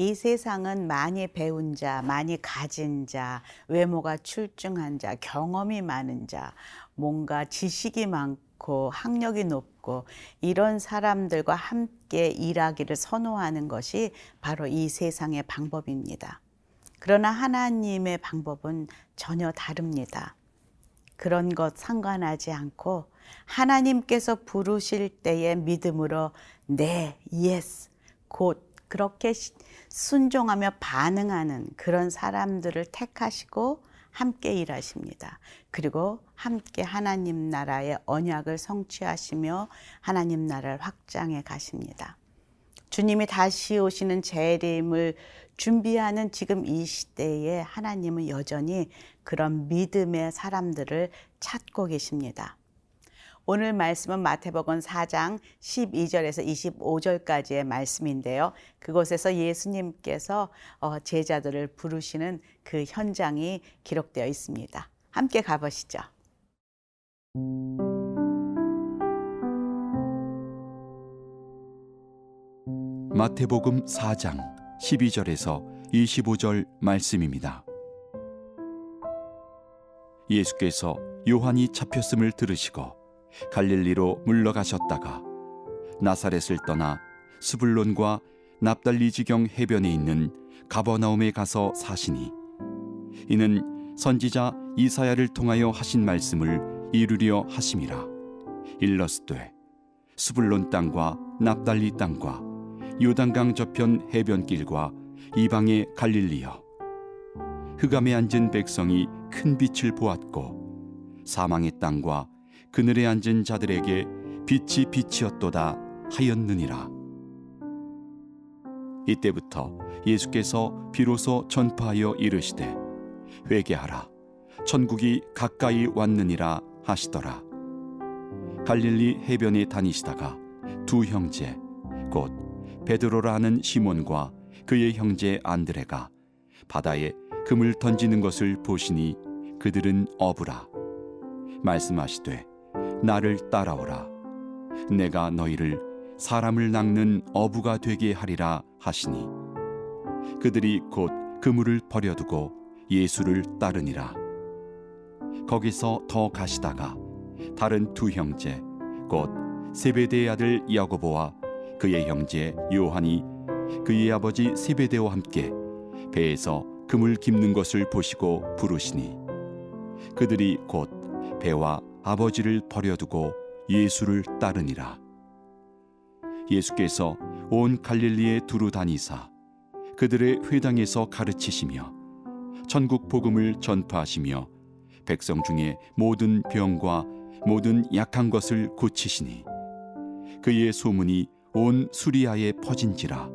이 세상은 많이 배운 자, 많이 가진 자, 외모가 출중한 자, 경험이 많은 자, 뭔가 지식이 많고 학력이 높고 이런 사람들과 함께 일하기를 선호하는 것이 바로 이 세상의 방법입니다. 그러나 하나님의 방법은 전혀 다릅니다. 그런 것 상관하지 않고 하나님께서 부르실 때의 믿음으로 네, yes, 곧 그렇게 순종하며 반응하는 그런 사람들을 택하시고 함께 일하십니다. 그리고 함께 하나님 나라의 언약을 성취하시며 하나님 나라를 확장해 가십니다. 주님이 다시 오시는 재림을 준비하는 지금 이 시대에 하나님은 여전히 그런 믿음의 사람들을 찾고 계십니다. 오늘 말씀은 마태복음 4장 12절에서 25절까지의 말씀인데요. 그곳에서 예수님께서 어, 제자들을 부르시는 그 현장이 기록되어 있습니다. 함께 가보시죠. 마태복음 4장 12절에서 25절 말씀입니다. 예수께서 요한이 잡혔음을 들으시고 갈릴리로 물러가셨다가 나사렛을 떠나 스불론과 납달리 지경 해변에 있는 가버나움에 가서 사시니 이는 선지자 이사야를 통하여 하신 말씀을 이루려 하심이라. 일러스되 스불론 땅과 납달리 땅과 요단강 저편 해변길과 이방의 갈릴리여 흑암에 앉은 백성이 큰 빛을 보았고 사망의 땅과 그늘에 앉은 자들에게 빛이 빛이었도다 하였느니라. 이때부터 예수께서 비로소 전파하여 이르시되 회개하라. 천국이 가까이 왔느니라 하시더라. 갈릴리 해변에 다니시다가 두 형제 곧 베드로라 하는 시몬과 그의 형제 안드레가 바다에 금을 던지는 것을 보시니 그들은 어부라. 말씀하시되 나를 따라오라. 내가 너희를 사람을 낚는 어부가 되게 하리라 하시니 그들이 곧 그물을 버려두고 예수를 따르니라. 거기서 더 가시다가 다른 두 형제 곧 세베대의 아들 야고보와 그의 형제 요한이 그의 아버지 세베대와 함께 배에서 금을 깁는 것을 보시고 부르시니 그들이 곧 배와 아버지를 버려두고 예수를 따르니라. 예수께서 온 갈릴리에 두루 다니사 그들의 회당에서 가르치시며 천국 복음을 전파하시며 백성 중에 모든 병과 모든 약한 것을 고치시니 그의 소문이 온 수리아에 퍼진지라.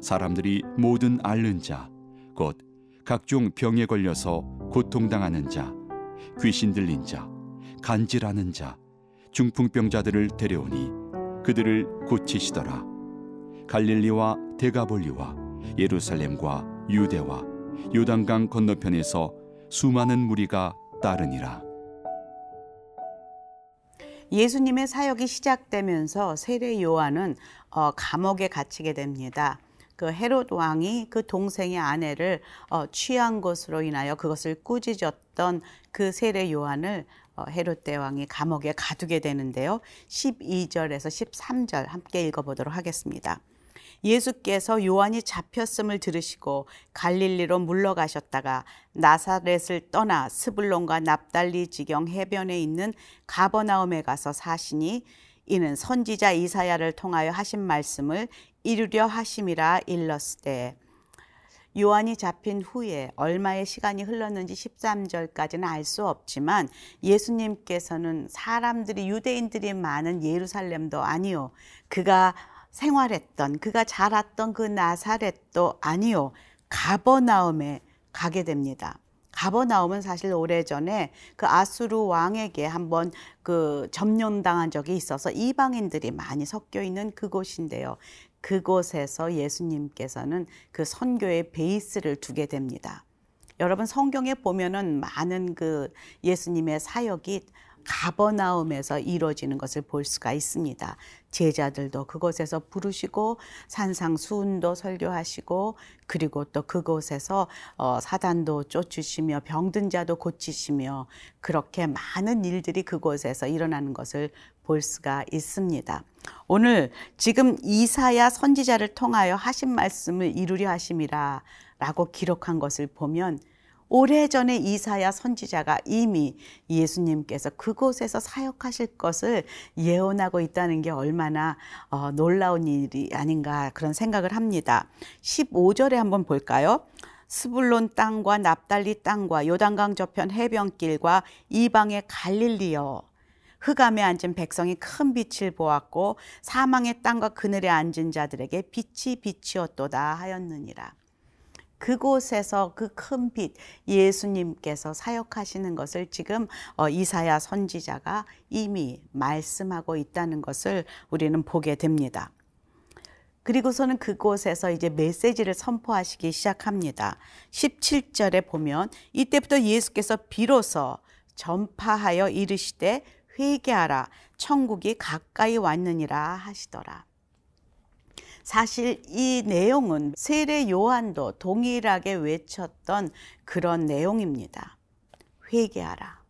사람들이 모든 앓는 자 곧 각종 병에 걸려서 고통당하는 자 귀신 들린 자 간질하는 자 중풍병자들을 데려오니 그들을 고치시더라 갈릴리와 데가볼리와 예루살렘과 유대와 요단강 건너편에서 수많은 무리가 따르니라 예수님의 사역이 시작되면서 세례 요한은 어, 감옥에 갇히게 됩니다. 그 헤롯 왕이 그 동생의 아내를 어, 취한 것으로 인하여 그것을 꾸짖었던 그 세례 요한을 어, 헤롯 대왕이 감옥에 가두게 되는데요. 12절에서 13절 함께 읽어보도록 하겠습니다. 예수께서 요한이 잡혔음을 들으시고 갈릴리로 물러가셨다가 나사렛을 떠나 스불론과 납달리 지경 해변에 있는 가버나움에 가서 사시니 이는 선지자 이사야를 통하여 하신 말씀을 이루려 하심이라 일렀으되 요한이 잡힌 후에 얼마의 시간이 흘렀는지 13절까지는 알 수 없지만 예수님께서는 사람들이 유대인들이 많은 예루살렘도 아니요 그가 생활했던 그가 자랐던 그 나사렛도 아니요 가버나움에 가게 됩니다. 가버나움은 사실 오래전에 그 아수르 왕에게 한번 그 점령당한 적이 있어서 이방인들이 많이 섞여 있는 그곳인데요. 그곳에서 예수님께서는 그 선교의 베이스를 두게 됩니다. 여러분 성경에 보면은 많은 그 예수님의 사역이 가버나움에서 이루어지는 것을 볼 수가 있습니다. 제자들도 그곳에서 부르시고 산상수훈도 설교하시고 그리고 또 그곳에서 어, 사단도 쫓으시며 병든 자도 고치시며 그렇게 많은 일들이 그곳에서 일어나는 것을 볼 수가 있습니다. 오늘 지금 이사야 선지자를 통하여 하신 말씀을 이루려 하심이라 라고 기록한 것을 보면 오래전에 이사야 선지자가 이미 예수님께서 그곳에서 사역하실 것을 예언하고 있다는 게 얼마나 어, 놀라운 일이 아닌가 그런 생각을 합니다. 15절에 한번 볼까요? 스불론 땅과 납달리 땅과 요단강 저편 해변길과 이방의 갈릴리여 흑암에 앉은 백성이 큰 빛을 보았고 사망의 땅과 그늘에 앉은 자들에게 빛이 빛이었도다 하였느니라. 그곳에서 그 큰 빛 예수님께서 사역하시는 것을 지금 어, 이사야 선지자가 이미 말씀하고 있다는 것을 우리는 보게 됩니다. 그리고서는 그곳에서 이제 메시지를 선포하시기 시작합니다. 17절에 보면 이때부터 예수께서 비로소 전파하여 이르시되 회개하라 천국이 가까이 왔느니라 하시더라. 사실 이 내용은 세례 요한도 동일하게 외쳤던 그런 내용입니다. 회개하라.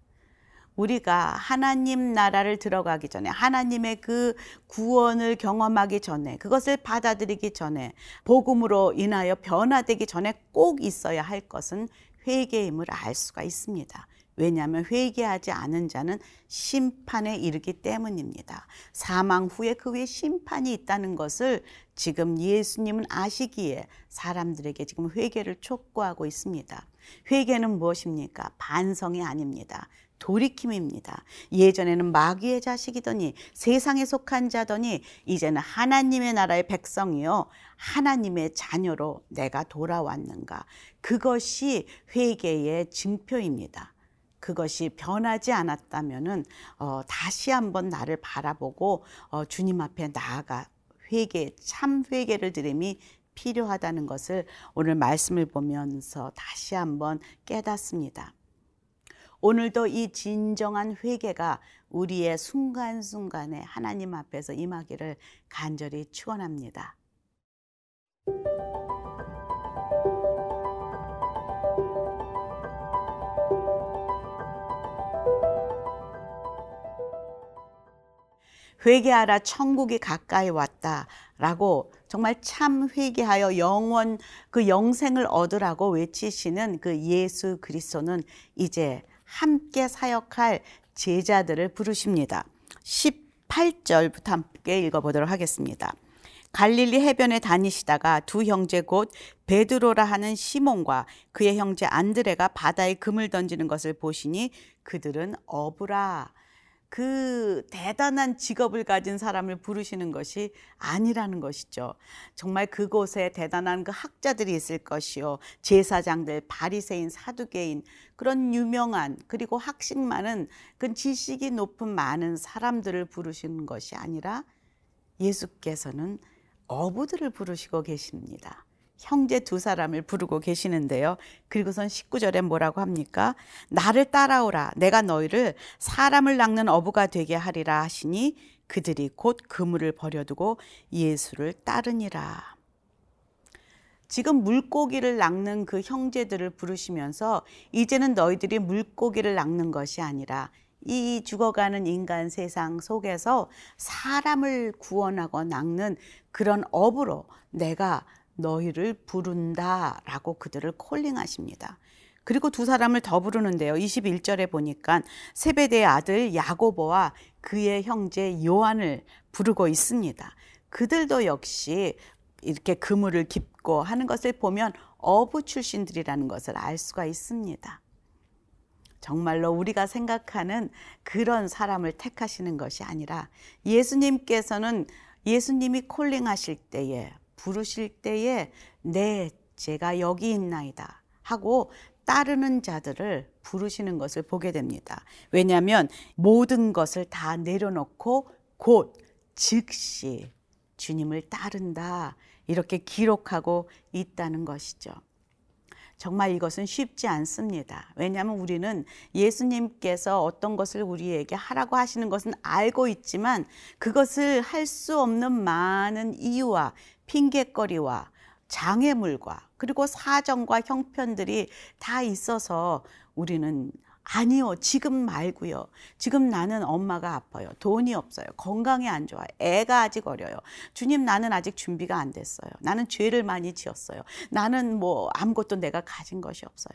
우리가 하나님 나라를 들어가기 전에 하나님의 그 구원을 경험하기 전에 그것을 받아들이기 전에 복음으로 인하여 변화되기 전에 꼭 있어야 할 것은 회개임을 알 수가 있습니다. 왜냐하면 회개하지 않은 자는 심판에 이르기 때문입니다. 사망 후에 그 위에 심판이 있다는 것을 지금 예수님은 아시기에 사람들에게 지금 회개를 촉구하고 있습니다. 회개는 무엇입니까? 반성이 아닙니다. 돌이킴입니다. 예전에는 마귀의 자식이더니 세상에 속한 자더니 이제는 하나님의 나라의 백성이요. 하나님의 자녀로 내가 돌아왔는가. 그것이 회개의 증표입니다. 그것이 변하지 않았다면은 어, 다시 한번 나를 바라보고 어, 주님 앞에 나아가 회개 참 회개를 드림이 필요하다는 것을 오늘 말씀을 보면서 다시 한번 깨닫습니다. 오늘도 이 진정한 회개가 우리의 순간순간에 하나님 앞에서 임하기를 간절히 축원합니다. 회개하라 천국이 가까이 왔다라고 정말 참 회개하여 영원 그 영생을 얻으라고 외치시는 그 예수 그리스도는 이제 함께 사역할 제자들을 부르십니다. 18절부터 함께 읽어 보도록 하겠습니다. 갈릴리 해변에 다니시다가 두 형제 곧 베드로라 하는 시몬과 그의 형제 안드레가 바다에 금을 던지는 것을 보시니 그들은 어부라 그 대단한 직업을 가진 사람을 부르시는 것이 아니라는 것이죠. 정말 그곳에 대단한 그 학자들이 있을 것이요. 제사장들, 바리새인, 사두개인 그런 유명한 그리고 학식 많은 그 지식이 높은 많은 사람들을 부르시는 것이 아니라 예수께서는 어부들을 부르시고 계십니다. 형제 두 사람을 부르고 계시는데요. 그리고선 19절에 뭐라고 합니까? 나를 따라오라. 내가 너희를 사람을 낚는 어부가 되게 하리라 하시니 그들이 곧 그물을 버려두고 예수를 따르니라. 지금 물고기를 낚는 그 형제들을 부르시면서 이제는 너희들이 물고기를 낚는 것이 아니라 이 죽어가는 인간 세상 속에서 사람을 구원하고 낚는 그런 업으로 내가 너희를 부른다 라고 그들을 콜링하십니다. 그리고 두 사람을 더 부르는데요. 21절에 보니까 세베대의 아들 야고보와 그의 형제 요한을 부르고 있습니다. 그들도 역시 이렇게 그물을 깊고 하는 것을 보면 어부 출신들이라는 것을 알 수가 있습니다. 정말로 우리가 생각하는 그런 사람을 택하시는 것이 아니라 예수님께서는 예수님이 콜링하실 때에 부르실 때에 네 제가 여기 있나이다 하고 따르는 자들을 부르시는 것을 보게 됩니다. 왜냐하면 모든 것을 다 내려놓고 곧 즉시 주님을 따른다 이렇게 기록하고 있다는 것이죠. 정말 이것은 쉽지 않습니다. 왜냐하면 우리는 예수님께서 어떤 것을 우리에게 하라고 하시는 것은 알고 있지만 그것을 할 수 없는 많은 이유와 핑계거리와 장애물과 그리고 사정과 형편들이 다 있어서 우리는 아니요, 지금 말고요. 지금 나는 엄마가 아파요. 돈이 없어요. 건강이 안 좋아요. 애가 아직 어려요. 주님, 나는 아직 준비가 안 됐어요. 나는 죄를 많이 지었어요. 나는 뭐 아무것도 내가 가진 것이 없어요.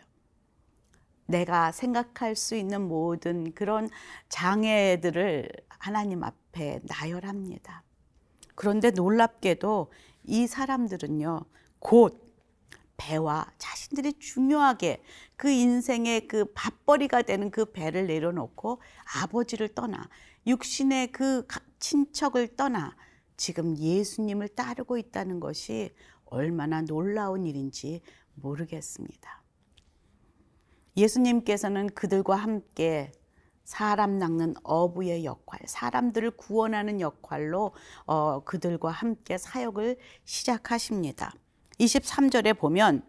내가 생각할 수 있는 모든 그런 장애들을 하나님 앞에 나열합니다. 그런데 놀랍게도 이 사람들은요, 곧 배와 자신들이 중요하게 그 인생의 그 밥벌이가 되는 그 배를 내려놓고 아버지를 떠나 육신의 그 친척을 떠나 지금 예수님을 따르고 있다는 것이 얼마나 놀라운 일인지 모르겠습니다. 예수님께서는 그들과 함께 사람 낚는 어부의 역할, 사람들을 구원하는 역할로 어, 그들과 함께 사역을 시작하십니다. 23절에 보면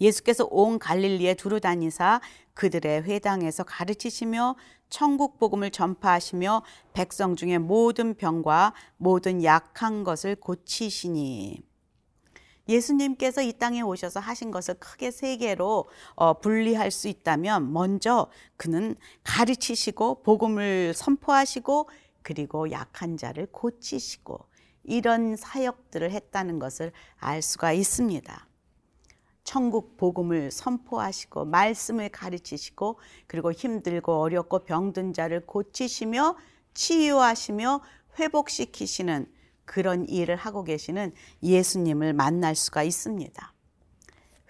예수께서 온 갈릴리에 두루 다니사 그들의 회당에서 가르치시며 천국 복음을 전파하시며 백성 중에 모든 병과 모든 약한 것을 고치시니 예수님께서 이 땅에 오셔서 하신 것을 크게 세 개로 어, 분리할 수 있다면 먼저 그는 가르치시고 복음을 선포하시고 그리고 약한 자를 고치시고 이런 사역들을 했다는 것을 알 수가 있습니다. 천국 복음을 선포하시고 말씀을 가르치시고 그리고 힘들고 어렵고 병든 자를 고치시며 치유하시며 회복시키시는 그런 일을 하고 계시는 예수님을 만날 수가 있습니다.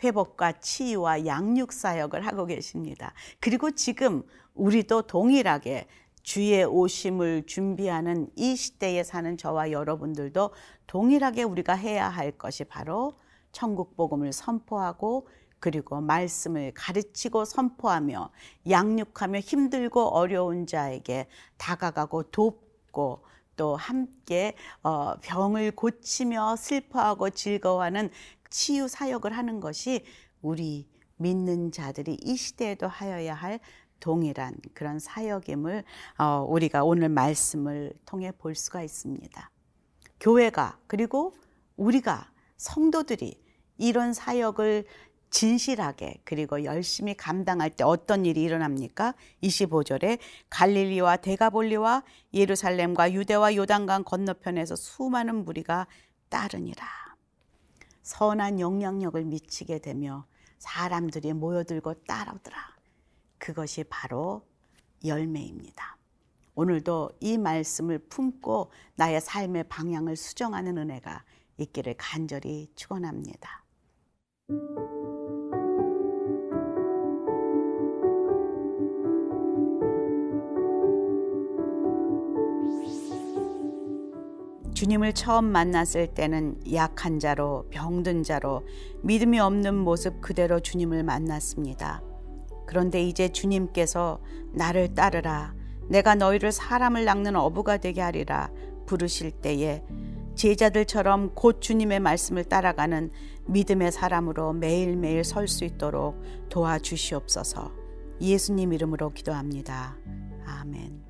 회복과 치유와 양육 사역을 하고 계십니다. 그리고 지금 우리도 동일하게 주의 오심을 준비하는 이 시대에 사는 저와 여러분들도 동일하게 우리가 해야 할 것이 바로 천국 복음을 선포하고 그리고 말씀을 가르치고 선포하며 양육하며 힘들고 어려운 자에게 다가가고 돕고 또 함께 어, 병을 고치며 슬퍼하고 즐거워하는 치유 사역을 하는 것이 우리 믿는 자들이 이 시대에도 하여야 할 동일한 그런 사역임을 어, 우리가 오늘 말씀을 통해 볼 수가 있습니다. 교회가 그리고 우리가 성도들이 이런 사역을 진실하게 그리고 열심히 감당할 때 어떤 일이 일어납니까? 25절에 갈릴리와 데가볼리와 예루살렘과 유대와 요단강 건너편에서 수많은 무리가 따르니라. 선한 영향력을 미치게 되며 사람들이 모여들고 따르더라. 그것이 바로 열매입니다. 오늘도 이 말씀을 품고 나의 삶의 방향을 수정하는 은혜가 있기를 간절히 축원합니다. 주님을 처음 만났을 때는 약한 자로 병든 자로 믿음이 없는 모습 그대로 주님을 만났습니다. 그런데 이제 주님께서 나를 따르라 내가 너희를 사람을 낚는 어부가 되게 하리라 부르실 때에 제자들처럼 곧 주님의 말씀을 따라가는 믿음의 사람으로 매일매일 설 수 있도록 도와주시옵소서. 예수님 이름으로 기도합니다. 아멘.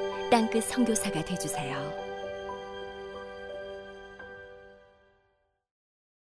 땅끝 성교사가 되주세요